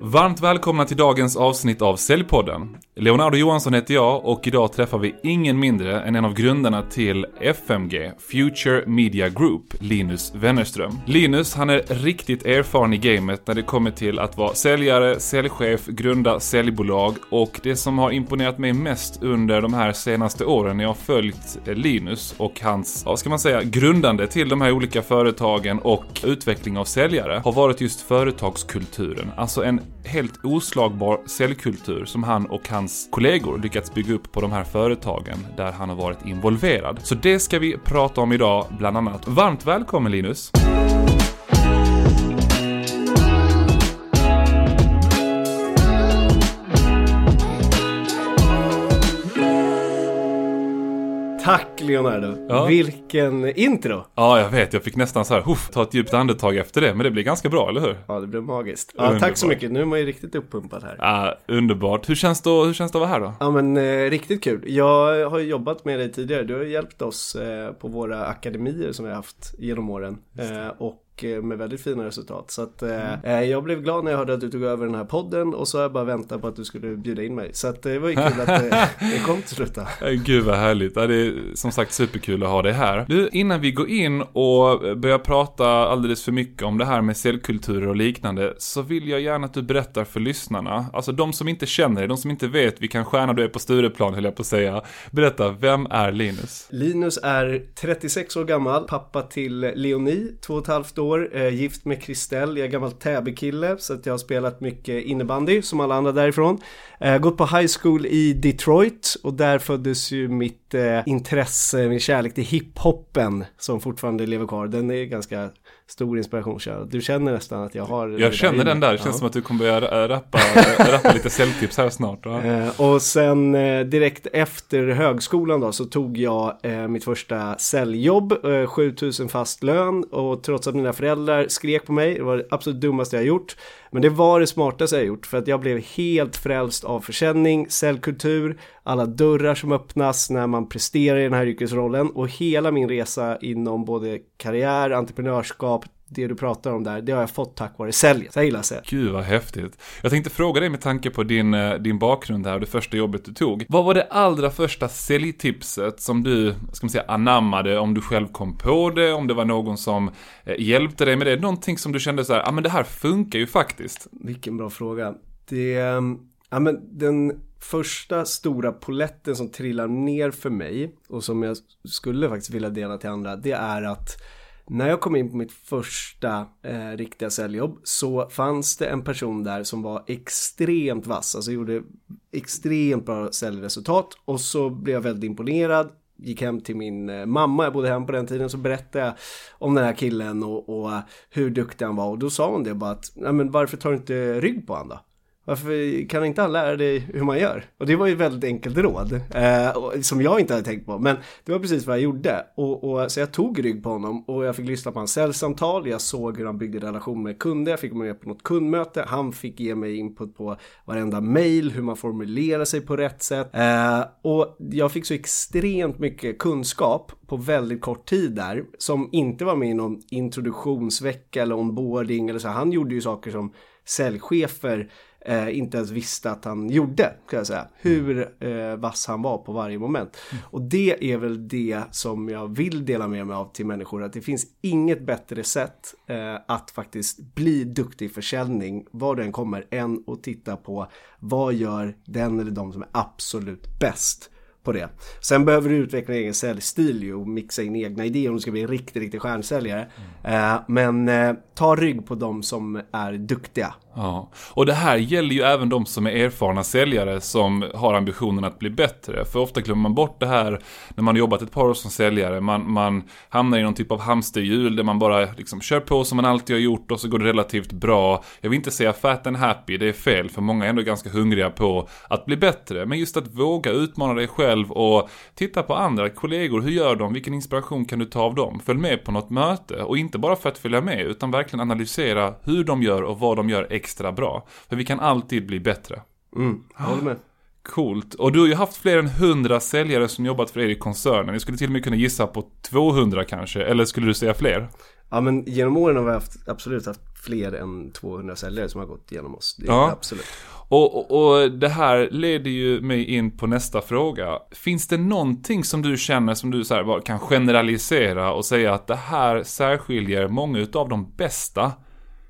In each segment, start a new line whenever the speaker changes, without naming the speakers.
Varmt välkomna till dagens avsnitt av Säljpodden. Leonardo Johansson heter jag och idag träffar vi ingen mindre än en av grundarna till FMG, Future Media Group, Linus Wennerström. Linus, han är riktigt erfaren i gamet när det kommer till att vara säljare, säljchef, grunda säljbolag och det som har imponerat mig mest under de här senaste åren när jag har följt Linus och hans, vad ska man säga, grundande till de här olika företagen och utveckling av säljare har varit just företagskulturen. Alltså en helt oslagbar säljkultur som han och hans kollegor lyckats bygga upp på de här företagen där han har varit involverad. Så det ska vi prata om idag, bland annat. Varmt välkommen Linus!
Tack Leonardo!
Ja.
Vilken intro!
Ja, jag vet. Jag fick nästan så här, huff, ta ett djupt andetag efter det. Men det blir ganska bra, eller hur?
Ja, det blev magiskt. Ja,
Underbart.
tack så mycket. Nu är man ju riktigt uppumpad här.
Ja, underbart. Hur känns, det, hur känns det att vara här då?
Ja, men eh, riktigt kul. Jag har jobbat med dig tidigare. Du har hjälpt oss eh, på våra akademier som vi har haft genom åren. Eh, och eh, med väldigt fina resultat. Så att eh, eh, jag blev glad när jag hörde att du tog över den här podden och så har jag bara väntat på att du skulle bjuda in mig. Så att det var ju kul att det kom till slut.
Gud vad härligt. Det är som sagt superkul att ha dig här. Du, innan vi går in och börjar prata alldeles för mycket om det här med säljkulturer och liknande så vill jag gärna att du berättar för lyssnarna, alltså de som inte känner dig, de som inte vet vilken stjärna du är på Stureplan höll jag på att säga. Berätta, vem är Linus?
Linus är 36 år gammal, pappa till Leonie, två och ett halvt år, eh, gift med Kristell, jag är gammal Täby-kille så att jag har spelat mycket innebandy som alla andra därifrån. Eh, gått på high school i Detroit och där föddes ju mitt eh, intresse, min kärlek till hiphopen som fortfarande lever kvar. Den är ganska stor inspirationskälla. Du känner nästan att jag har
Jag känner den där, det känns som att du kommer börja rappa, rappa lite säljtips här snart.
Eh, och sen eh, direkt efter högskolan då så tog jag eh, mitt första säljjobb, eh, 7000 fast lön och trots att mina föräldrar skrek på mig, det var det absolut dummaste jag gjort. Men det var det smartaste jag gjort för att jag blev helt frälst av försäljning, säljkultur, alla dörrar som öppnas när man presterar i den här yrkesrollen och hela min resa inom både karriär, entreprenörskap, det du pratar om där, det har jag fått tack vare säljet. Jag gillar sälj.
Gud vad häftigt. Jag tänkte fråga dig med tanke på din, eh, din bakgrund här och det första jobbet du tog. Vad var det allra första säljtipset som du, ska man säga, anammade? Om du själv kom på det, om det var någon som eh, hjälpte dig med det? Någonting som du kände så här, ja ah, men det här funkar ju faktiskt.
Vilken bra fråga. Det, ehm, ja men den första stora poletten som trillar ner för mig och som jag skulle faktiskt vilja dela till andra, det är att när jag kom in på mitt första eh, riktiga säljjobb så fanns det en person där som var extremt vass, alltså gjorde extremt bra säljresultat och så blev jag väldigt imponerad gick hem till min eh, mamma, jag bodde hem på den tiden, så berättade jag om den här killen och, och hur duktig han var och då sa hon det bara att, nej men varför tar du inte rygg på honom då? Varför kan inte han lära dig hur man gör? Och det var ju ett väldigt enkelt råd eh, som jag inte hade tänkt på. Men det var precis vad jag gjorde. Och, och, så jag tog rygg på honom och jag fick lyssna på hans säljsamtal. Jag såg hur han byggde relation med kunder. Jag fick med på något kundmöte. Han fick ge mig input på varenda mail, hur man formulerar sig på rätt sätt. Eh, och jag fick så extremt mycket kunskap på väldigt kort tid där. Som inte var med i någon introduktionsvecka eller onboarding eller så. Han gjorde ju saker som säljchefer eh, inte ens visste att han gjorde, kan jag säga. Hur eh, vass han var på varje moment. Och det är väl det som jag vill dela med mig av till människor, att det finns inget bättre sätt eh, att faktiskt bli duktig i försäljning, var den kommer, än att titta på vad gör den eller de som är absolut bäst på det. Sen behöver du utveckla en egen säljstil ju och mixa in egna idéer om du ska bli en riktig, riktig stjärnsäljare. Eh, men eh, ta rygg på de som är duktiga.
Ja, och det här gäller ju även de som är erfarna säljare som har ambitionen att bli bättre. För ofta glömmer man bort det här när man har jobbat ett par år som säljare. Man, man hamnar i någon typ av hamsterhjul där man bara liksom kör på som man alltid har gjort och så går det relativt bra. Jag vill inte säga fat and happy, det är fel för många är ändå ganska hungriga på att bli bättre. Men just att våga utmana dig själv och titta på andra kollegor, hur gör de? Vilken inspiration kan du ta av dem? Följ med på något möte och inte bara för att följa med utan verkligen analysera hur de gör och vad de gör extra bra. För vi kan alltid bli bättre.
Mm, håller med.
Coolt. Och du har ju haft fler än 100 säljare som jobbat för er i koncernen. Jag skulle till och med kunna gissa på 200 kanske, eller skulle du säga fler?
Ja men genom åren har vi haft, absolut haft fler än 200 säljare som har gått igenom oss. Det är
Ja.
absolut.
Och, och, och det här leder ju mig in på nästa fråga. Finns det någonting som du känner som du så här kan generalisera och säga att det här särskiljer många utav de bästa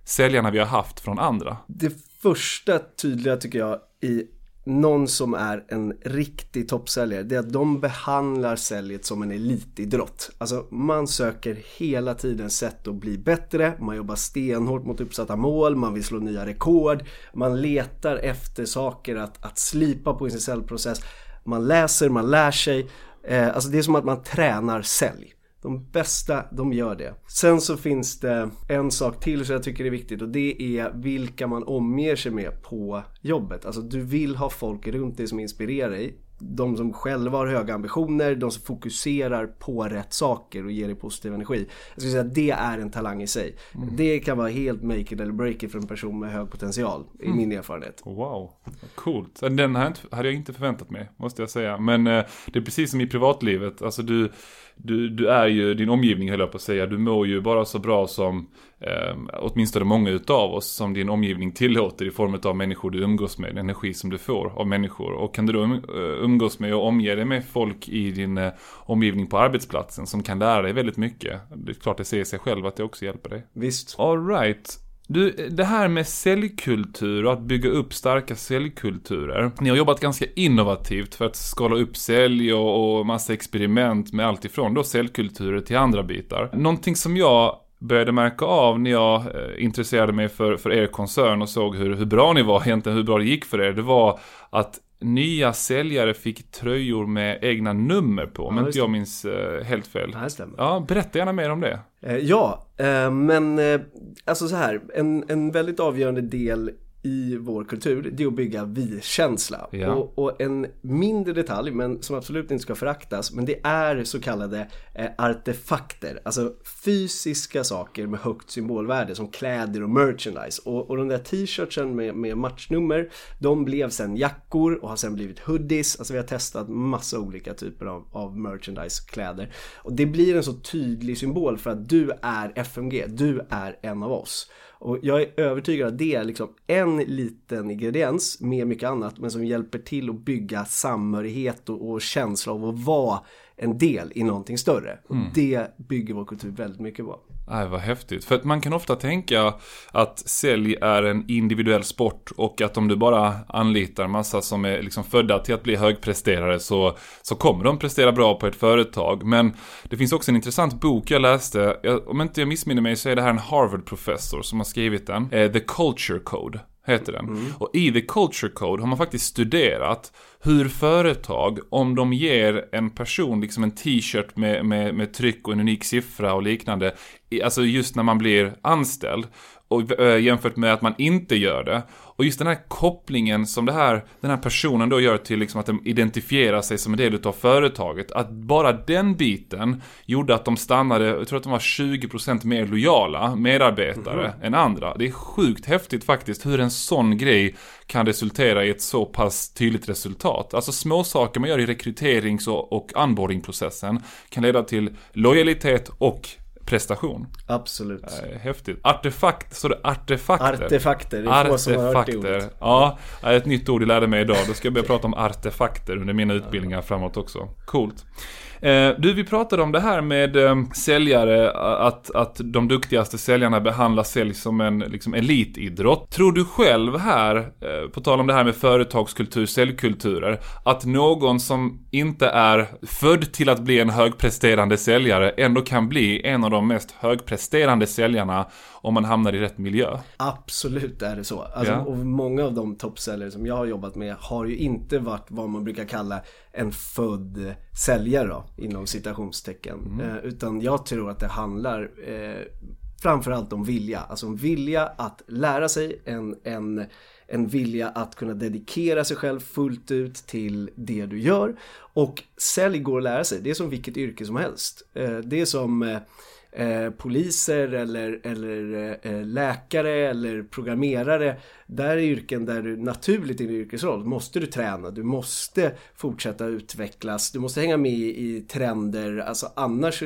säljarna vi har haft från andra?
Det första tydliga tycker jag i någon som är en riktig toppsäljare, det är att de behandlar säljet som en elitidrott. Alltså man söker hela tiden sätt att bli bättre, man jobbar stenhårt mot uppsatta mål, man vill slå nya rekord, man letar efter saker att, att slipa på i sin säljprocess, man läser, man lär sig. Eh, alltså det är som att man tränar sälj. De bästa, de gör det. Sen så finns det en sak till som jag tycker är viktigt och det är vilka man omger sig med på jobbet. Alltså du vill ha folk runt dig som inspirerar dig. De som själva har höga ambitioner, de som fokuserar på rätt saker och ger dig positiv energi. Jag skulle säga att det är en talang i sig. Det kan vara helt make it eller break it för en person med hög potential, i min erfarenhet.
Wow, coolt. Den här hade jag inte förväntat mig, måste jag säga. Men eh, det är precis som i privatlivet. Alltså du, du, du är ju din omgivning, höll jag på att säga. Du mår ju bara så bra som eh, åtminstone många utav oss som din omgivning tillåter i form av människor du umgås med, energi som du får av människor. Och kan du då um, eh, umgås med och omge dig med folk i din eh, omgivning på arbetsplatsen som kan lära dig väldigt mycket. Det är klart det säger sig själv att det också hjälper dig.
Visst.
Alright. Du, det här med säljkultur och att bygga upp starka säljkulturer. Ni har jobbat ganska innovativt för att skala upp sälj och, och massa experiment med allt ifrån då säljkulturer till andra bitar. Någonting som jag började märka av när jag eh, intresserade mig för, för er koncern och såg hur, hur bra ni var egentligen, hur bra det gick för er. Det var att nya säljare fick tröjor med egna nummer på,
Ja,
inte jag minns eh, helt fel.
Stämmer.
Ja, berätta gärna mer om det.
Eh, Ja, eh, men eh, alltså så här, en, en väldigt avgörande del i vår kultur, det är att bygga vi-känsla.
Ja.
Och, och en mindre detalj, men som absolut inte ska föraktas, men det är så kallade eh, artefakter. Alltså fysiska saker med högt symbolvärde som kläder och merchandise. Och, och de där t-shirtsen med, med matchnummer, de blev sen jackor och har sen blivit hoodies. Alltså vi har testat massa olika typer av, av merchandise-kläder. Och det blir en så tydlig symbol för att du är FMG, du är en av oss. Och jag är övertygad att det är liksom en liten ingrediens med mycket annat men som hjälper till att bygga samhörighet och, och känsla av att vara en del i någonting större. Och det bygger vår kultur väldigt mycket på.
Nej, vad häftigt. För att man kan ofta tänka att sälj är en individuell sport och att om du bara anlitar massa som är liksom födda till att bli högpresterare så, så kommer de prestera bra på ett företag. Men det finns också en intressant bok jag läste. Jag, om inte jag missminner mig så är det här en Harvard-professor som har skrivit den. Eh, The Culture Code heter den. Och i The Culture Code har man faktiskt studerat hur företag, om de ger en person liksom en t-shirt med, med, med tryck och en unik siffra och liknande, alltså just när man blir anställd, och äh, jämfört med att man inte gör det. Och just den här kopplingen som det här, den här personen då gör till liksom att de identifierar sig som en del utav företaget. Att bara den biten gjorde att de stannade, jag tror att de var 20% mer lojala medarbetare än andra. Det är sjukt häftigt faktiskt hur en sån grej kan resultera i ett så pass tydligt resultat. Alltså små saker man gör i rekryterings och, och onboardingprocessen kan leda till lojalitet och prestation.
Absolut.
Eh, Häftigt. Artefakt, så det artefakter?
Artefakter, det är få som har hört det
Artefakter.
ordet.
Ja, ett nytt ord jag lärde mig idag. Då ska jag börja prata om artefakter under mina utbildningar framåt också. Coolt. Eh, du, vi pratade om det här med eh, säljare, att, att de duktigaste säljarna behandlar sälj som en liksom, elitidrott. Tror du själv här, eh, på tal om det här med företagskultur, säljkulturer, att någon som inte är född till att bli en högpresterande säljare ändå kan bli en av de mest högpresterande säljarna om man hamnar i rätt miljö?
Absolut är det så. Alltså,
Ja.
Och många av de toppsäljare som jag har jobbat med har ju inte varit vad man brukar kalla en född säljare då, inom citationstecken. Eh, utan jag tror att det handlar eh, framförallt om vilja. Alltså om vilja att lära sig, en, en, en vilja att kunna dedikera sig själv fullt ut till det du gör. Och sälj går att lära sig, det är som vilket yrke som helst. Eh, det är som eh, poliser eller, eller eh, läkare eller programmerare. Där är yrken där du naturligt i din yrkesroll måste du träna, du måste fortsätta utvecklas, du måste hänga med i trender, alltså annars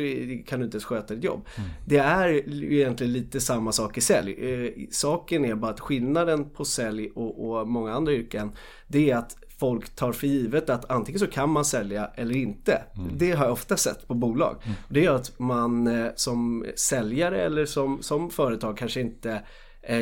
kan du inte ens sköta ditt jobb. Mm. Det är egentligen lite samma sak i sälj. Eh, saken är bara att skillnaden på sälj och, och många andra yrken det är att folk tar för givet att antingen så kan man sälja eller inte. Mm. Det har jag ofta sett på bolag. Mm. Det gör att man eh, som säljare eller som, som företag kanske inte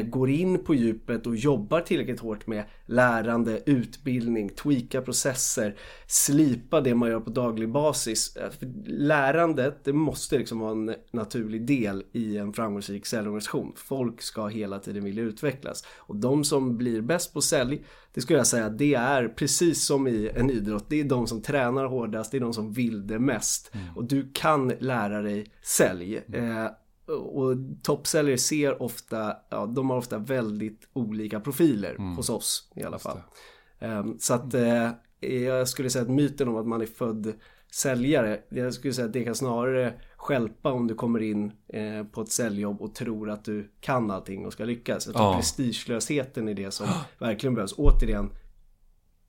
går in på djupet och jobbar tillräckligt hårt med lärande, utbildning, tweaka processer, slipa det man gör på daglig basis. Eh, lärandet, det måste liksom vara en naturlig del i en framgångsrik säljorganisation. Folk ska hela tiden vilja utvecklas. Och de som blir bäst på sälj, det skulle jag säga, det är precis som i en idrott. Det är de som tränar hårdast, det är de som vill det mest. Mm. Och du kan lära dig sälj. Eh, och toppsäljare ser ofta, ja, de har ofta väldigt olika profiler mm. hos oss i alla fall. Um, så att uh, jag skulle säga att myten om att man är född säljare, jag skulle säga att det kan snarare skälpa om du kommer in eh, på ett säljjobb och tror att du kan allting och ska lyckas. Jag tror ja. prestigelösheten är det som verkligen behövs. Återigen,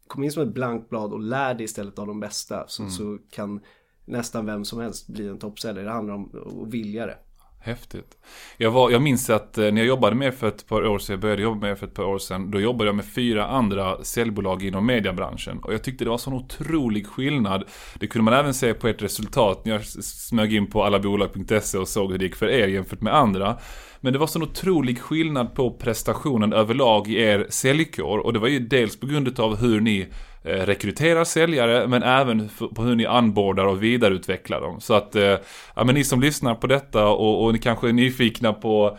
kom in som ett blankt blad och lär dig istället av de bästa så, mm. så kan nästan vem som helst bli en toppsäljare. Det handlar om att vilja det.
Häftigt. Jag, var, jag minns att eh, när jag jobbade med för ett par år sedan, jag började jobba med för ett par år sedan, då jobbade jag med fyra andra säljbolag inom mediebranschen. Och jag tyckte det var sån otrolig skillnad. Det kunde man även se på ert resultat när jag smög in på allabolag.se och såg hur det gick för er jämfört med andra. Men det var sån otrolig skillnad på prestationen överlag i er säljkår. Och det var ju dels på grund av hur ni Eh, rekryterar säljare men även på hur ni anbordar och vidareutvecklar dem. Så att, eh, ja men ni som lyssnar på detta och, och ni kanske är nyfikna på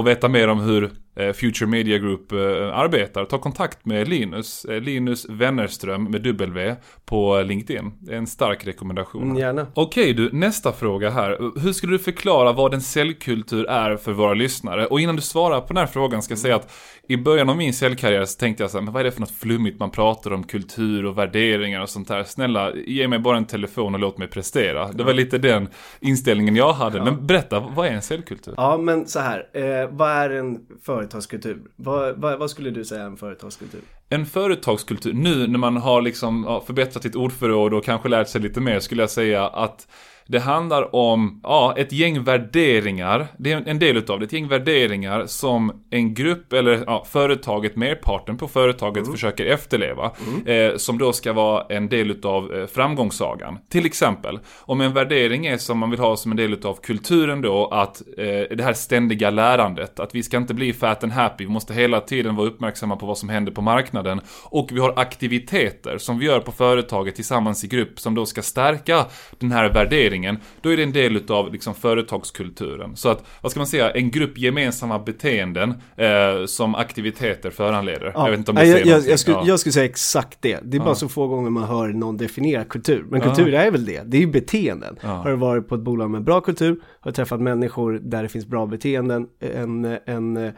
att veta mer om hur Future Media Group eh, arbetar, ta kontakt med Linus, eh, Linus Wennerström med W på LinkedIn. Det är en stark rekommendation. Mm,
gärna.
Okej du, nästa fråga här. Hur skulle du förklara vad en säljkultur är för våra lyssnare? Och innan du svarar på den här frågan ska jag säga att i början av min säljkarriär så tänkte jag så här, men vad är det för något flummigt man pratar om kultur och värderingar och sånt där. Snälla, ge mig bara en telefon och låt mig prestera. Det var lite den inställningen jag hade. Ja. Men berätta, vad är en säljkultur?
Ja, men så här, eh, vad är en för företagskultur. Vad, vad, vad, skulle du säga är en företagskultur?
En företagskultur, nu när man har liksom förbättrat sitt ordförråd och kanske lärt sig lite mer skulle jag säga att det handlar om, ja, ett gäng värderingar. Det är en del utav det. Ett gäng värderingar som en grupp, eller ja, företaget, merparten på företaget mm. försöker efterleva. Mm. Eh, som då ska vara en del utav eh, framgångssagan. Till exempel, om en värdering är som man vill ha som en del utav kulturen då, att eh, det här ständiga lärandet. Att vi ska inte bli fat and happy. Vi måste hela tiden vara uppmärksamma på vad som händer på marknaden. Och vi har aktiviteter som vi gör på företaget tillsammans i grupp som då ska stärka den här värderingen värderingen, då är det en del utav liksom företagskulturen. Så att, vad ska man säga, en grupp gemensamma beteenden eh, som aktiviteter föranleder.
Ja. Jag vet inte om du jag, jag, jag, skulle, ja. jag skulle säga exakt det. Det är bara så få gånger man hör någon definiera kultur. Men kultur är väl det, det är ju beteenden. Har du varit på ett bolag med bra kultur, har du träffat människor där det finns bra beteenden, en, en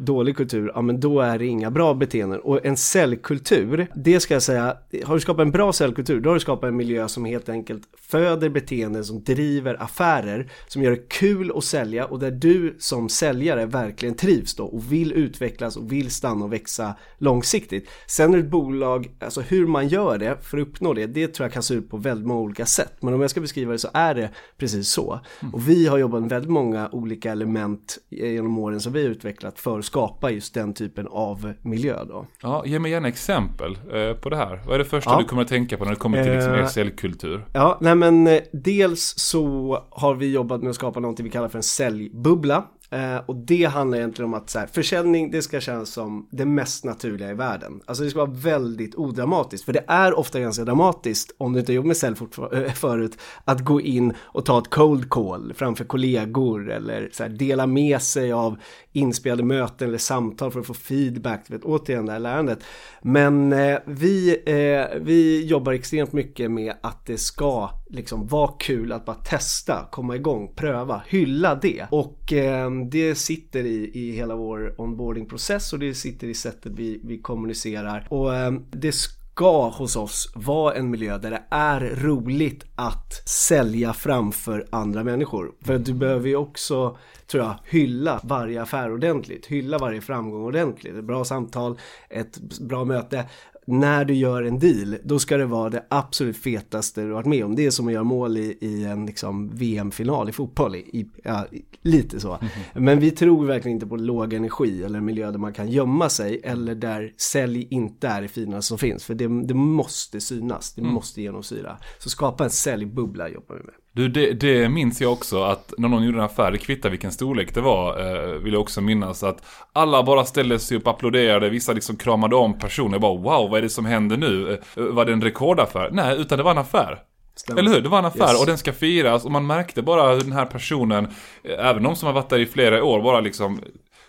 dålig kultur, ja men då är det inga bra beteenden. Och en säljkultur, det ska jag säga, har du skapat en bra säljkultur, då har du skapat en miljö som helt enkelt föder beteenden som driver affärer, som gör det kul att sälja och där du som säljare verkligen trivs då och vill utvecklas och vill stanna och växa långsiktigt. Sen är ett bolag, alltså hur man gör det för att uppnå det, det tror jag kan se ut på väldigt många olika sätt. Men om jag ska beskriva det så är det precis så. Mm. Och vi har jobbat med väldigt många olika element genom åren som vi har utvecklat för skapa just den typen av miljö då.
Ja, ge mig gärna exempel eh, på det här. Vad är det första ja. du kommer att tänka på när det kommer till liksom, er säljkultur?
Ja, nej men eh, dels så har vi jobbat med att skapa någonting vi kallar för en säljbubbla. Eh, och det handlar egentligen om att så här, försäljning det ska kännas som det mest naturliga i världen. Alltså det ska vara väldigt odramatiskt. För det är ofta ganska dramatiskt om du inte jobbat med sälj eh, förut. Att gå in och ta ett cold call framför kollegor. Eller så här, dela med sig av inspelade möten eller samtal för att få feedback. Vet, återigen det här lärandet. Men eh, vi, eh, vi jobbar extremt mycket med att det ska liksom vara kul att bara testa, komma igång, pröva, hylla det. Och eh, det sitter i, i hela vår onboardingprocess och det sitter i sättet vi, vi kommunicerar. Och eh, det ska hos oss vara en miljö där det är roligt att sälja framför andra människor. För du behöver ju också, tror jag, hylla varje affär ordentligt. Hylla varje framgång ordentligt. Ett bra samtal, ett bra möte när du gör en deal, då ska det vara det absolut fetaste du varit med om. Det är som att göra mål i, i en liksom VM-final i fotboll, i, ja, lite så. Mm -hmm. Men vi tror verkligen inte på låg energi eller en miljö där man kan gömma sig eller där sälj inte är det finaste som finns. För det, det måste synas, det mm. måste genomsyra. Så skapa en säljbubbla jobbar vi med.
Du, det, det, minns jag också att när någon gjorde en affär, det kvittar vilken storlek det var, eh, vill jag också minnas att alla bara ställde sig upp, applåderade, vissa liksom kramade om personer, bara wow, vad är det som händer nu? Eh, var det en rekordaffär? Nej, utan det var en affär. Stämmer. Eller hur? Det var en affär yes. och den ska firas och man märkte bara hur den här personen, eh, även de som har varit där i flera år, bara liksom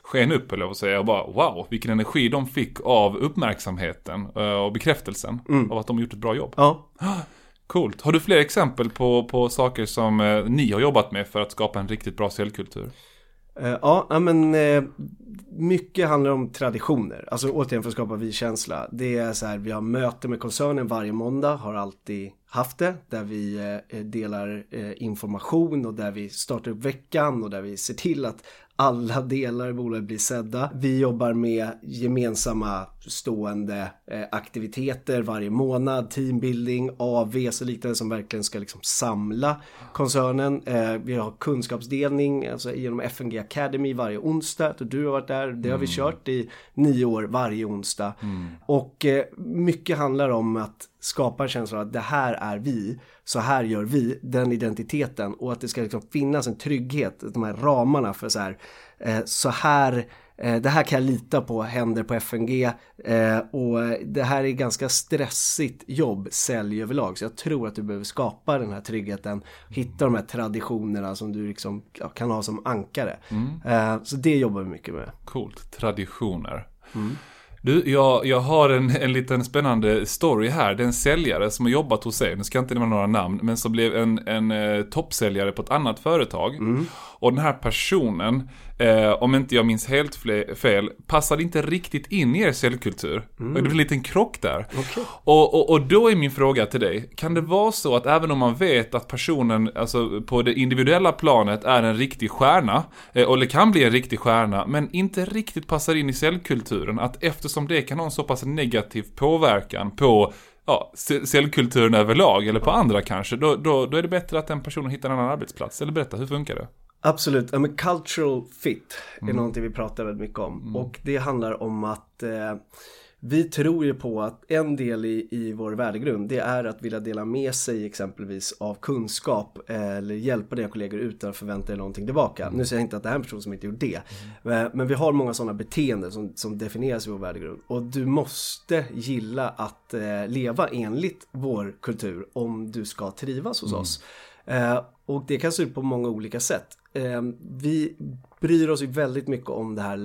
sken upp eller vad säga och bara wow, vilken energi de fick av uppmärksamheten eh, och bekräftelsen mm. av att de gjort ett bra jobb.
Ja.
Coolt. Har du fler exempel på, på saker som eh, ni har jobbat med för att skapa en riktigt bra säljkultur?
Eh, ja, men eh, mycket handlar om traditioner. Alltså återigen för att skapa vi-känsla. Det är så här, vi har möte med koncernen varje måndag, har alltid haft det. Där vi eh, delar eh, information och där vi startar upp veckan och där vi ser till att alla delar i bolaget blir sedda. Vi jobbar med gemensamma stående eh, aktiviteter varje månad, teambuilding, AVs och liknande som verkligen ska liksom samla koncernen. Eh, vi har kunskapsdelning alltså genom FNG Academy varje onsdag. Du har varit där, det har vi mm. kört i nio år varje onsdag. Mm. Och eh, mycket handlar om att skapa en känsla av att det här är vi, så här gör vi, den identiteten och att det ska liksom finnas en trygghet, de här ramarna för så här, eh, så här eh, det här kan jag lita på händer på FNG eh, och det här är ganska stressigt jobb, sälj överlag. Så jag tror att du behöver skapa den här tryggheten, hitta de här traditionerna som du liksom kan ha som ankare. Mm. Så det jobbar vi mycket med.
Coolt, traditioner. Mm. Du, jag, jag har en, en liten spännande story här. Det är en säljare som har jobbat hos er, nu ska jag inte nämna några namn, men som blev en, en eh, toppsäljare på ett annat företag. Mm. Och den här personen, eh, om inte jag minns helt fel, passade inte riktigt in i er säljkultur. Mm. Det blev en liten krock där. Okay. Och, och, och då är min fråga till dig, kan det vara så att även om man vet att personen, alltså på det individuella planet är en riktig stjärna, eh, eller kan bli en riktig stjärna, men inte riktigt passar in i säljkulturen, att eftersom det kan ha en så pass negativ påverkan på ja, cellkulturen överlag, eller på andra kanske, då, då, då är det bättre att den personen hittar en annan arbetsplats. Eller berätta, hur funkar det?
Absolut, ja, men cultural fit är mm. någonting vi pratar väldigt mycket om. Mm. Och det handlar om att eh, vi tror ju på att en del i, i vår värdegrund det är att vilja dela med sig exempelvis av kunskap eh, eller hjälpa dina kollegor utan att förvänta dig någonting tillbaka. Nu säger jag inte att det är en person som inte gjort det. Mm. Men, vi har många sådana beteenden som, som definieras i vår värdegrund. Och du måste gilla att eh, leva enligt vår kultur om du ska trivas hos mm. oss. Eh, och det kan se ut på många olika sätt. Vi bryr oss ju väldigt mycket om det här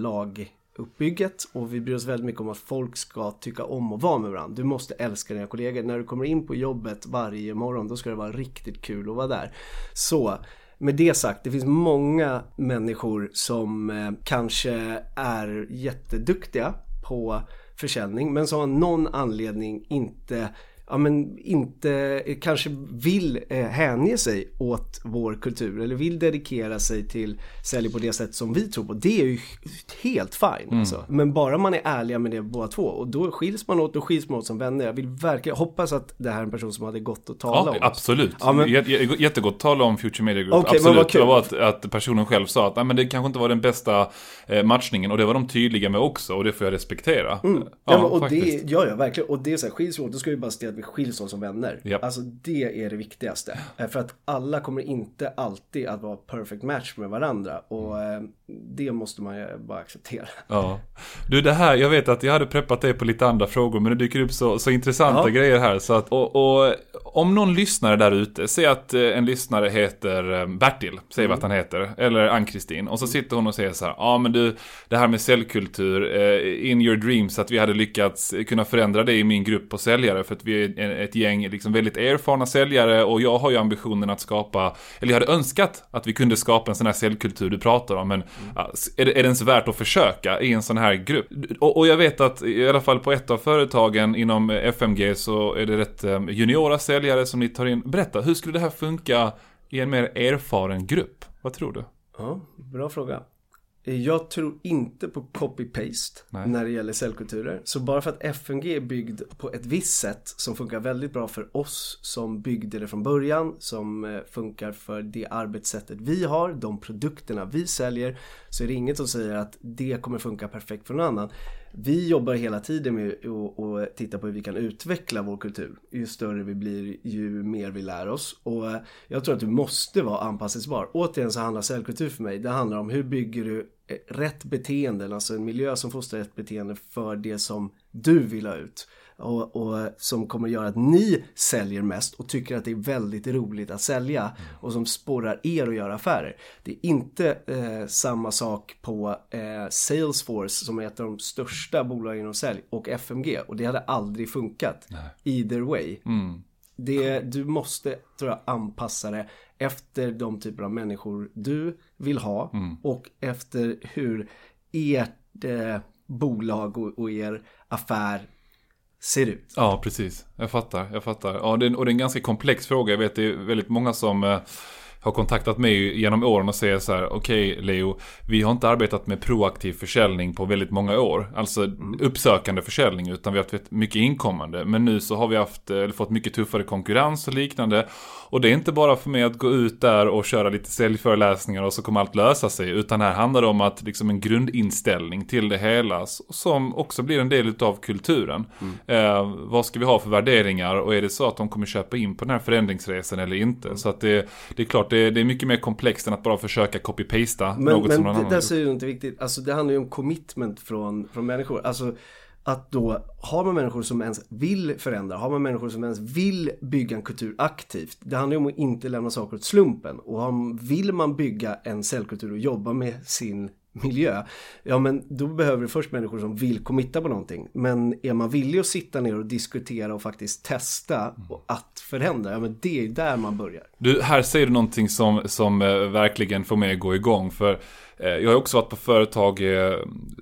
uppbygget och vi bryr oss väldigt mycket om att folk ska tycka om att vara med varandra. Du måste älska dina kollegor. När du kommer in på jobbet varje morgon då ska det vara riktigt kul att vara där. Så med det sagt, det finns många människor som eh, kanske är jätteduktiga på försäljning men som av någon anledning inte ja, men inte kanske vill eh, hänge sig åt vår kultur eller vill dedikera sig till sälj på det sätt som vi tror på. Det är ju helt fine. Mm. Alltså. Men bara man är ärliga med det båda två och då skiljs man åt och skiljs man åt som vänner. Jag vill verkligen hoppas att det här är en person som hade gått att tala
ja,
om.
Absolut. Ja, men... Jättegott att tala om Future Media Group. Okay, absolut. Det var att, att personen själv sa att Nej, men det kanske inte var den bästa eh, matchningen och det var de tydliga med också och det får jag respektera.
Mm. Ja, ja, och det, ja, ja, verkligen. Och det är så här, skiljs vi åt, då ska vi bara vi skiljs åt som vänner. Yep. Alltså det är det viktigaste. Eh, för att alla kommer inte alltid att vara perfect match med varandra. Och mm. Det måste man ju bara acceptera.
Ja. Du det här, jag vet att jag hade preppat dig på lite andra frågor. Men det dyker upp så, så intressanta ja. grejer här. Så att, och, och om någon lyssnare där ute, säg att eh, en lyssnare heter Bertil, säg mm. vad han heter. Eller Ann-Kristin. Och så sitter hon och säger så här, ja men du, det här med säljkultur, in your dreams, att vi hade lyckats kunna förändra det i min grupp på säljare. För att vi är ett gäng liksom väldigt erfarna säljare och jag har ju ambitionen att skapa, eller jag hade önskat att vi kunde skapa en sån här säljkultur du pratar om, men är, det, är det ens värt att försöka i en sån här grupp? Och, och, jag vet att i alla fall på ett av företagen inom eh, FMG så är det rätt eh, juniora säljare som ni tar in. Berätta, hur skulle det här funka i en mer erfaren grupp? Vad tror du?
Ja, bra fråga. Jag tror inte på copy-paste när det gäller cellkulturer. Så bara för att FMG är byggd på ett visst sätt som funkar väldigt bra för oss som byggde det från början, som eh, funkar för det arbetssättet vi har, de produkterna vi säljer, så är det inget som säger att det kommer funka perfekt för någon annan. Vi jobbar hela tiden med att titta på hur vi kan utveckla vår kultur. Ju större vi blir, ju mer vi lär oss. Och eh, jag tror att du måste vara anpassningsbar. Återigen så handlar cellkultur för mig, det handlar om hur bygger du eh, rätt beteenden, alltså en miljö som fostrar rätt beteende för det som du vill ha ut och, och, som kommer göra att ni säljer mest och tycker att det är väldigt roligt att sälja och som sporrar er att göra affärer. Det är inte eh, samma sak på eh, Salesforce som är ett av de största bolagen inom sälj och FMG och det hade aldrig funkat Nej. either way. Mm. Det, du måste, tror jag, anpassa det efter de typer av människor du vill ha mm. och efter hur ert eh, bolag och, och er affär ser ut.
Ja, precis. Jag fattar, jag fattar. Ja, det är, och det är en ganska komplex fråga. Jag vet det är väldigt många som eh, har kontaktat mig genom åren och säger så här, okej okay, Leo, vi har inte arbetat med proaktiv försäljning på väldigt många år. Alltså mm. uppsökande försäljning, utan vi har haft mycket inkommande. Men nu så har vi haft, eller fått mycket tuffare konkurrens och liknande. Och det är inte bara för mig att gå ut där och köra lite säljföreläsningar och så kommer allt lösa sig. Utan här handlar det om att liksom en grundinställning till det hela som också blir en del av kulturen. Mm. Eh, vad ska vi ha för värderingar och är det så att de kommer köpa in på den här förändringsresan eller inte? Mm. Så att det, det är klart, det, det, är mycket mer komplext än att bara försöka copy-pasta
något men som någon annan Men det där är ju inte viktigt. Alltså det handlar ju om commitment från, från människor. Alltså att då har man människor som ens vill förändra, har man människor som ens vill bygga en kultur aktivt. Det handlar ju om att inte lämna saker åt slumpen. Och om, vill man bygga en cellkultur och jobba med sin miljö. Ja men då behöver du först människor som vill committa på någonting. Men är man villig att sitta ner och diskutera och faktiskt testa och att förändra, ja men det är där man börjar.
Du, här säger du någonting som, som eh, verkligen får mig att gå igång. För jag har också varit på företag eh,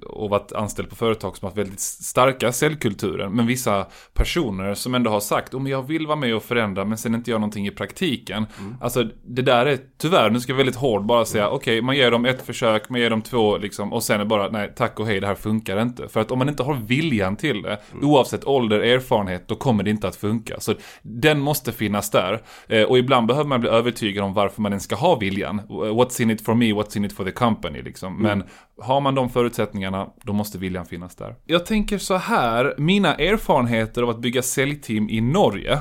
och varit anställd på företag som har väldigt starka säljkulturer. Men vissa personer som ändå har sagt om jag vill vara med och förändra men sen inte gör någonting i praktiken. Mm. Alltså det där är tyvärr, nu ska jag väldigt hårt bara säga okej okay, man ger dem ett försök, man ger dem två liksom och sen är bara nej tack och hej det här funkar inte. För att om man inte har viljan till det, mm. oavsett ålder, erfarenhet, då kommer det inte att funka. Så den måste finnas där. Eh, och ibland behöver man bli övertygad om varför man ens ska ha viljan. What's in it for me, what's in it for the company company liksom. Mm. Men har man de förutsättningarna, då måste viljan finnas där. Jag tänker så här, mina erfarenheter av att bygga säljteam i Norge.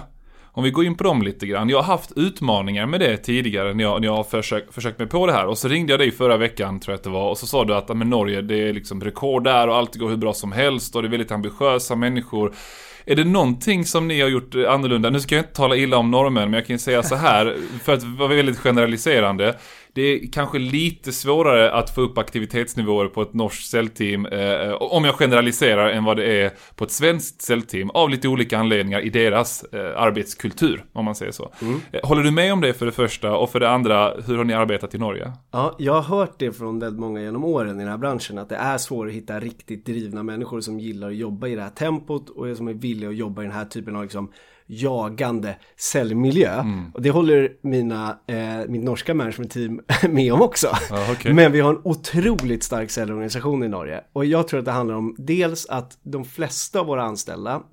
Om vi går in på dem lite grann. Jag har haft utmaningar med det tidigare när jag, när jag har försökt, försökt mig på det här. Och så ringde jag dig förra veckan, tror jag att det var. Och så sa du att med Norge, det är liksom rekord där och allt går hur bra som helst. Och det är väldigt ambitiösa människor. Är det någonting som ni har gjort annorlunda? Nu ska jag inte tala illa om norrmän, men jag kan säga så här, för att vara väldigt generaliserande det är kanske lite svårare att få upp aktivitetsnivåer på ett norskt säljteam, eh, om jag generaliserar, än vad det är på ett svenskt säljteam. Av lite olika anledningar i deras eh, arbetskultur, om man säger så. Mm. Eh, håller du med om det för det första? Och för det andra, hur har ni arbetat i Norge?
Ja, jag har hört det från väldigt många genom åren i den här branschen, att det är svårt att hitta riktigt drivna människor som gillar att jobba i det här tempot och som är villiga att jobba i den här typen av liksom jagande cellmiljö. Mm. Och det håller mina, eh, mitt norska management-team med om också. Ah, okay. Men vi har en otroligt stark cellorganisation i Norge. Och jag tror att det handlar om dels att de flesta av våra anställda,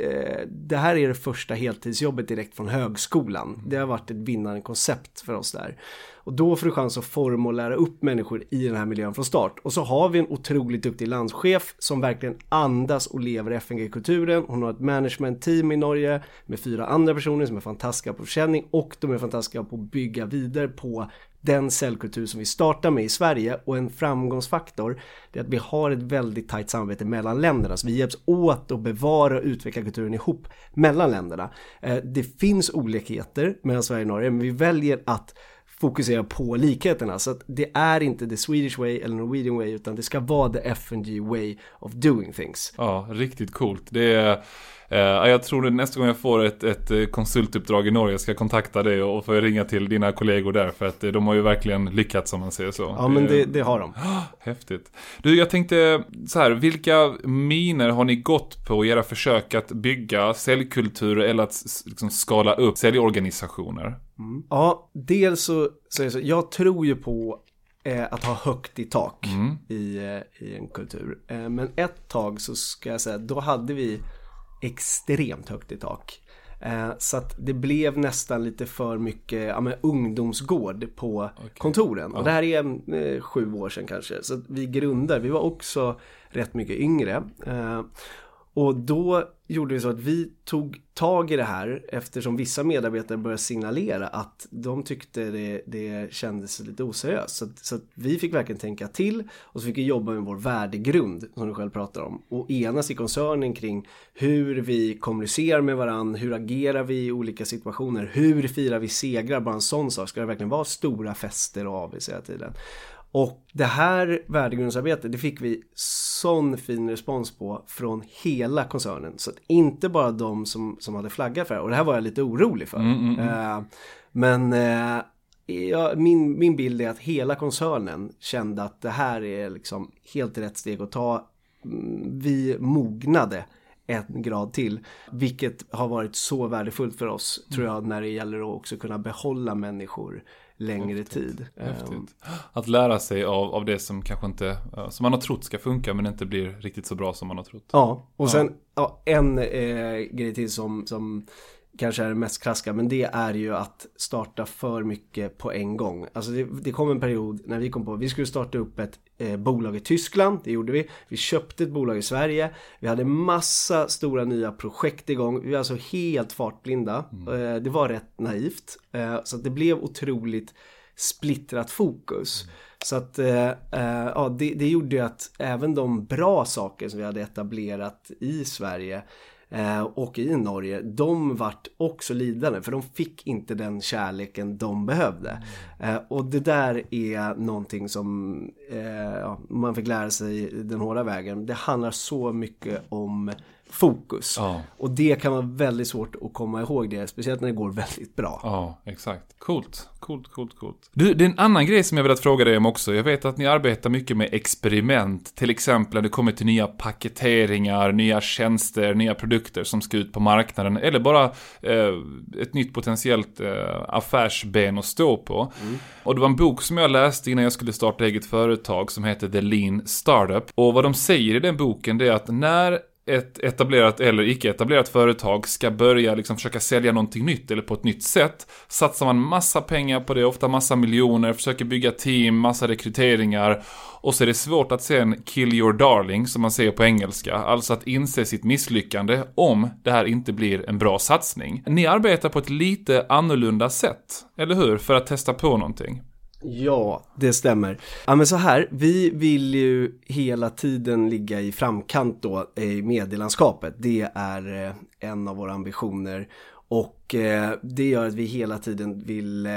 eh, det här är det första heltidsjobbet direkt från högskolan. Mm. Det har varit ett vinnande koncept för oss där. Och då får du chans att forma och lära upp människor i den här miljön från start. Och så har vi en otroligt duktig landschef som verkligen andas och lever FNG-kulturen. Hon har ett management-team i Norge med fyra andra personer som är fantastiska på försäljning och de är fantastiska på att bygga vidare på den säljkultur som vi startar med i Sverige och en framgångsfaktor det är att vi har ett väldigt tajt samarbete mellan länderna så vi hjälps åt att bevara och utveckla kulturen ihop mellan länderna. Eh, det finns olikheter mellan Sverige och Norge men vi väljer att fokusera på likheterna. Så att det är inte the Swedish way eller Norwegian way utan det ska vara the FNG way of doing things.
Ja, riktigt coolt. Det är Uh, jag tror att nästa gång jag får ett, ett eh, konsultuppdrag i Norge ska jag kontakta dig och få ringa till dina kollegor där för att eh, de har ju verkligen lyckats om man säger så.
Ja men det, det har de.
Häftigt. Du, jag tänkte så här, vilka miner har ni gått på i era försök att bygga säljkulturer eller att liksom skala upp säljorganisationer?
Mm. Ja, dels så, så, så jag tror ju på eh, att ha högt i tak mm. i, eh, i en kultur. Eh, men ett tag så ska jag säga, då hade vi extremt högt i tak. Eh, så att det blev nästan lite för mycket ja, men ungdomsgård på okay. kontoren. Ja. Och det här är eh, sju år sedan kanske. Så att vi grundar, vi var också rätt mycket yngre. Eh, och då gjorde vi så att vi tog tag i det här eftersom vissa medarbetare började signalera att de tyckte det, det kändes lite oseriöst. Så, så vi fick verkligen tänka till och så fick vi jobba med vår värdegrund som du själv pratar om och enas i koncernen kring hur vi kommunicerar med varandra, hur agerar vi i olika situationer, hur firar vi segrar, bara en sån sak. Ska det verkligen vara stora fester och avis hela tiden? Och det här värdegrundsarbetet, det fick vi sån fin respons på från hela koncernen. Så att inte bara de som, som hade flaggat för det. Och det här var jag lite orolig för. Mm, mm, mm. Uh, men uh, ja, min, min bild är att hela koncernen kände att det här är liksom helt rätt steg att ta. Mm, vi mognade en grad till. Vilket har varit så värdefullt för oss, tror jag, när det gäller att också kunna behålla människor längre Häftigt. tid.
Häftigt. Ehm. Att lära sig av, av det som kanske inte, som man har trott ska funka men inte blir riktigt så bra som man har trott.
Ja, och sen ja, en eh, grej till som, som kanske är det mest kraska, men det är ju att starta för mycket på en gång. Alltså det, det kom en period när vi kom på, vi skulle starta upp ett eh, bolag i Tyskland, det gjorde vi. Vi köpte ett bolag i Sverige, vi hade massa stora nya projekt igång, vi var alltså helt fartblinda. Mm. Eh, det var rätt naivt, eh, så det blev otroligt splittrat fokus. Mm. Så att eh, eh, ja, det, det gjorde att även de bra saker som vi hade etablerat i Sverige Eh, och i Norge, de vart också lidande för de fick inte den kärleken de behövde. Eh, och det där är någonting som eh, man fick lära sig den hårda vägen. Det handlar så mycket om fokus. Ja. Och det kan vara väldigt svårt att komma ihåg det, speciellt när det går väldigt bra.
Ja, exakt. Coolt, coolt, coolt, coolt. Du, det är en annan grej som jag vill fråga dig om också. Jag vet att ni arbetar mycket med experiment, till exempel när det kommer till nya paketeringar, nya tjänster, nya produkter som ska ut på marknaden, eller bara eh, ett nytt potentiellt eh, affärsben att stå på. Mm. Och det var en bok som jag läste innan jag skulle starta eget företag som heter The Lean Startup. Och vad de säger i den boken det är att när ett etablerat eller icke-etablerat företag ska börja liksom försöka sälja någonting nytt eller på ett nytt sätt satsar man massa pengar på det, ofta massa miljoner, försöker bygga team, massa rekryteringar och så är det svårt att sen kill your darling som man säger på engelska, alltså att inse sitt misslyckande om det här inte blir en bra satsning. Ni arbetar på ett lite annorlunda sätt, eller hur? För att testa på någonting.
Ja, det stämmer. Ja men så här, vi vill ju hela tiden ligga i framkant då i medielandskapet. Det är eh, en av våra ambitioner och eh, det gör att vi hela tiden vill eh,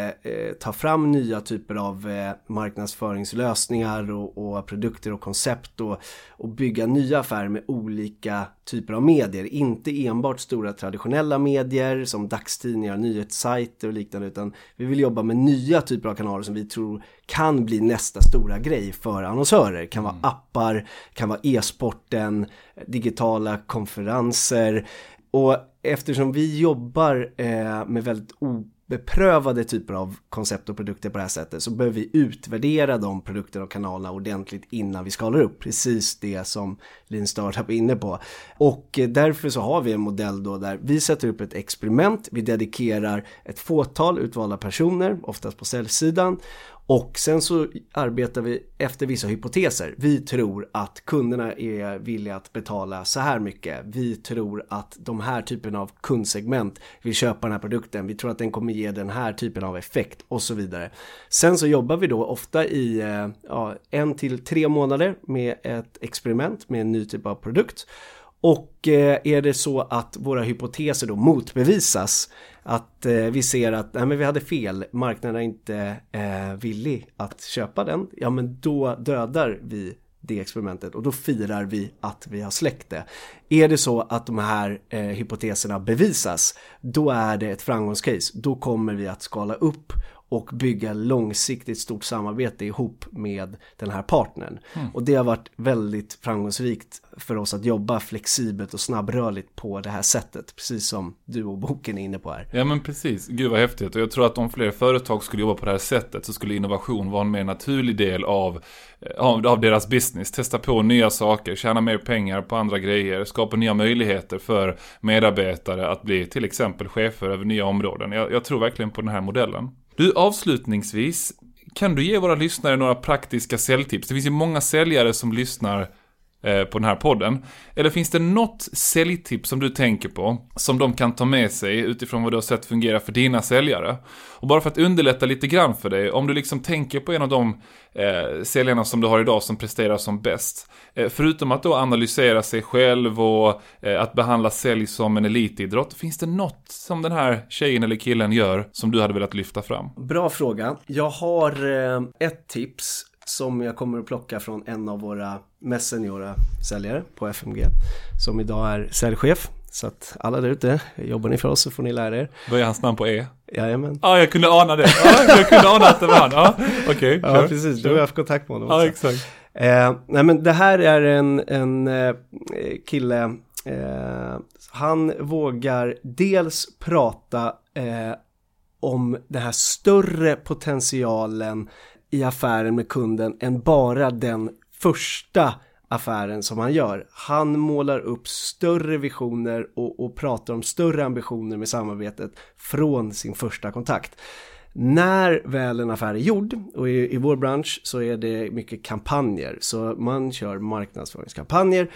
ta fram nya typer av eh, marknadsföringslösningar och, och, produkter och koncept och, och bygga nya affärer med olika typer av medier. Inte enbart stora traditionella medier som dagstidningar, nyhetssajter och liknande utan vi vill jobba med nya typer av kanaler som vi tror kan bli nästa stora grej för annonsörer. Kan vara mm. appar, kan vara e-sporten, digitala konferenser och eftersom vi jobbar eh, med väldigt obeprövade typer av koncept och produkter på det här sättet så behöver vi utvärdera de produkterna och kanalerna ordentligt innan vi skalar upp. Precis det som Lean Startup är inne på. Och eh, därför så har vi en modell då där vi sätter upp ett experiment, vi dedikerar ett fåtal utvalda personer, oftast på säljsidan och sen så arbetar vi efter vissa hypoteser. Vi tror att kunderna är villiga att betala så här mycket. Vi tror att de här typen av kundsegment vill köpa den här produkten. Vi tror att den kommer ge den här typen av effekt och så vidare. Sen så jobbar vi då ofta i eh, ja, en till tre månader med ett experiment med en ny typ av produkt. Och eh, är det så att våra hypoteser då motbevisas, att eh, vi ser att nej, men vi hade fel, marknaden är inte eh, villig att köpa den, ja men då dödar vi det experimentet och då firar vi att vi har släckt det. Är det så att de här eh, hypoteserna bevisas, då är det ett framgångscase. Då kommer vi att skala upp och bygga långsiktigt stort samarbete ihop med den här partnern. Mm. Och det har varit väldigt framgångsrikt för oss att jobba flexibelt och snabbrörligt på det här sättet, precis som du och boken är inne på här.
Ja men precis, gud vad häftigt. Och jag tror att om fler företag skulle jobba på det här sättet så skulle innovation vara en mer naturlig del av, eh, av, av deras business. Testa på nya saker, tjäna mer pengar på andra grejer, skapa nya möjligheter för medarbetare att bli till exempel chefer över nya områden. Jag, jag tror verkligen på den här modellen. Du, avslutningsvis, kan du ge våra lyssnare några praktiska säljtips? Det finns ju många säljare som lyssnar Eh, på den här podden. Eller finns det något säljtips som du tänker på som de kan ta med sig utifrån vad du har sett fungera för dina säljare? Och bara för att underlätta lite grann för dig, om du liksom tänker på en av de eh, säljarna som du har idag som presterar som bäst. Eh, förutom att då analysera sig själv och eh, att behandla sälj som en elitidrott, finns det något som den här tjejen eller killen gör som du hade velat lyfta fram?
Bra fråga. Jag har eh, ett tips som jag kommer att plocka från en av våra mest seniora säljare på FMG som idag är säljchef så att alla där ute, jobbar ni för oss så får ni lära er.
Vad är hans namn på E?
Jajamän.
Ja, ah, jag kunde ana det. Ah, jag kunde ana att det var han. Ah, Okej, okay,
Ja, precis. Du har haft kontakt med honom
också. Ja, exakt.
Eh, nej, men det här är en, en eh, kille, eh, han vågar dels prata eh, om den här större potentialen i affären med kunden än bara den första affären som han gör. Han målar upp större visioner och, och pratar om större ambitioner med samarbetet från sin första kontakt. När väl en affär är gjord, och i, i vår bransch så är det mycket kampanjer, så man kör marknadsföringskampanjer.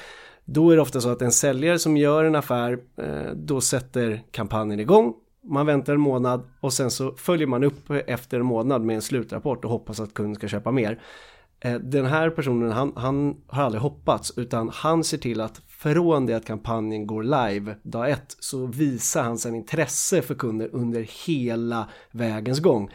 Då är det ofta så att en säljare som gör en affär, eh, då sätter kampanjen igång. Man väntar en månad och sen så följer man upp efter en månad med en slutrapport och hoppas att kunden ska köpa mer. Eh, den här personen, han, han, har aldrig hoppats utan han ser till att från det att kampanjen går live dag ett så visar han sen intresse för kunder under hela vägens gång.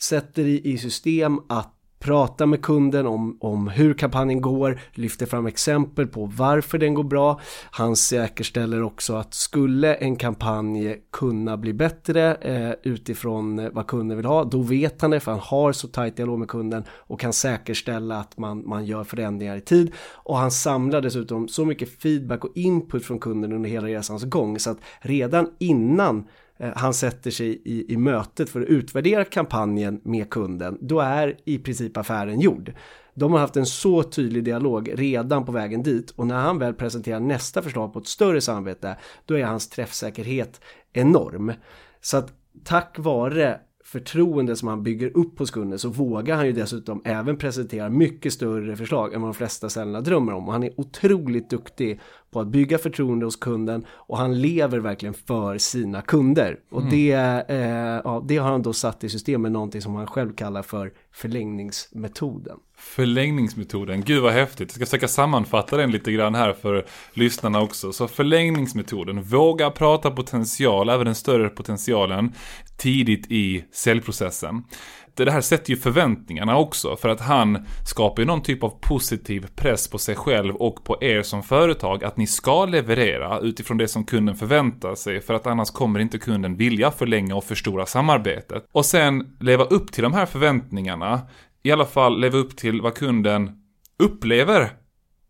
Sätter i system att prata med kunden om, om hur kampanjen går, lyfter fram exempel på varför den går bra. Han säkerställer också att skulle en kampanj kunna bli bättre eh, utifrån eh, vad kunden vill ha, då vet han det för han har så tajt dialog med kunden och kan säkerställa att man, man gör förändringar i tid. Och han samlar dessutom så mycket feedback och input från kunden under hela resans gång så att redan innan Eh, han sätter sig i, i mötet för att utvärdera kampanjen med kunden, då är i princip affären gjord. De har haft en så tydlig dialog redan på vägen dit och när han väl presenterar nästa förslag på ett större samarbete, då är hans träffsäkerhet enorm. Så att tack vare förtroende som han bygger upp hos kunden så vågar han ju dessutom även presentera mycket större förslag än vad de flesta säljarna drömmer om. Och han är otroligt duktig på att bygga förtroende hos kunden och han lever verkligen för sina kunder. Och mm. det, eh, ja, det har han då satt i system med någonting som han själv kallar för förlängningsmetoden.
Förlängningsmetoden, gud vad häftigt. Jag ska försöka sammanfatta den lite grann här för lyssnarna också. Så förlängningsmetoden, våga prata potential, även den större potentialen, tidigt i säljprocessen det här sätter ju förväntningarna också för att han skapar ju någon typ av positiv press på sig själv och på er som företag att ni ska leverera utifrån det som kunden förväntar sig för att annars kommer inte kunden vilja förlänga och förstora samarbetet. Och sen leva upp till de här förväntningarna, i alla fall leva upp till vad kunden upplever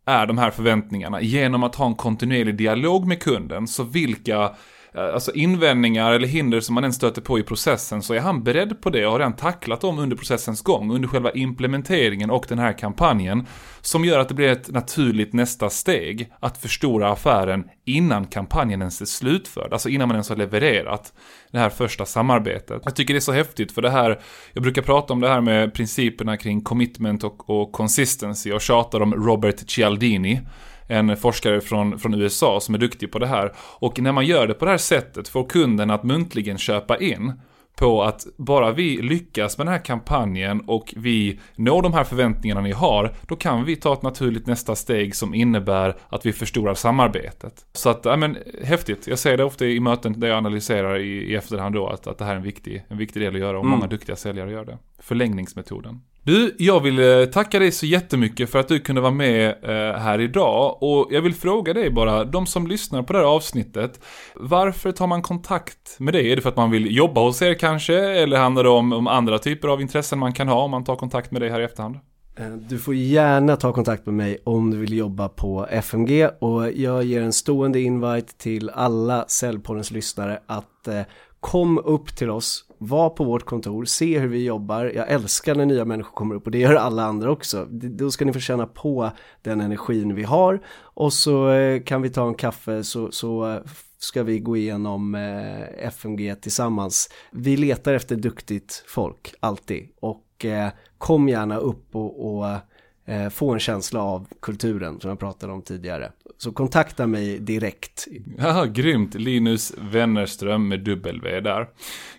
är de här förväntningarna genom att ha en kontinuerlig dialog med kunden. Så vilka Eh, alltså invändningar eller hinder som man än stöter på i processen så är han beredd på det och har redan tacklat dem under processens gång, under själva implementeringen och den här kampanjen. Som gör att det blir ett naturligt nästa steg att förstora affären innan kampanjen ens är slutförd, alltså innan man ens har levererat det här första samarbetet. Jag tycker det är så häftigt för det här, jag brukar prata om det här med principerna kring commitment och, och consistency och tjatar om Robert Cialdini en forskare från, från USA som är duktig på det här. Och när man gör det på det här sättet, får kunden att muntligen köpa in, på att bara vi lyckas med den här kampanjen och vi når de här förväntningarna ni har, då kan vi ta ett naturligt nästa steg som innebär att vi förstorar samarbetet. Så att, ja men häftigt. Jag säger det ofta i möten där jag analyserar i, i efterhand då att, att det här är en viktig, en viktig del att göra och mm. många duktiga säljare gör det. Förlängningsmetoden. Du, jag vill eh, tacka dig så jättemycket för att du kunde vara med eh, här idag. Och jag vill fråga dig bara, de som lyssnar på det här avsnittet, varför tar man kontakt med dig? Är det för att man vill jobba hos er kanske? Eller handlar det om, om andra typer av intressen man kan ha om man tar kontakt med dig här i efterhand?
Eh, du får gärna ta kontakt med mig om du vill jobba på FMG och jag ger en stående invite till alla Cellpoddens lyssnare att kom upp till oss, var på vårt kontor, se hur vi jobbar. Jag älskar när nya människor kommer upp och det gör alla andra också. Då ska ni få känna på den energin vi har och så eh, kan vi ta en kaffe så, så eh, ska vi gå igenom eh, FMG tillsammans. Vi letar efter duktigt folk, alltid. Och kom gärna upp och, och få en känsla av kulturen som jag pratade om tidigare. Så kontakta mig direkt.
Ja, grymt. Linus Wennerström med W där.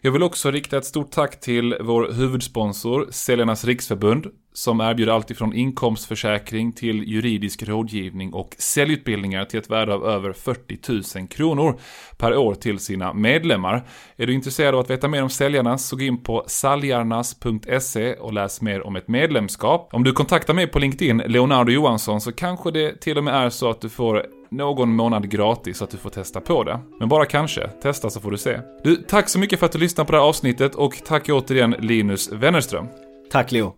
Jag vill också rikta ett stort tack till vår huvudsponsor, Säljarnas Riksförbund, som erbjuder allt ifrån inkomstförsäkring till juridisk rådgivning och säljutbildningar till ett värde av över 40 000 kronor per år till sina medlemmar. Är du intresserad av att veta mer om säljarna, så gå in på saljarnas.se och läs mer om ett medlemskap. Om du kontaktar mig på LinkedIn, Leonardo Johansson, så kanske det till och med är så att du får någon månad gratis så att du får testa på det. Men bara kanske. Testa så får du se. Du, tack så mycket för att du lyssnade på det här avsnittet och tack återigen Linus Wennerström.
Tack Leo.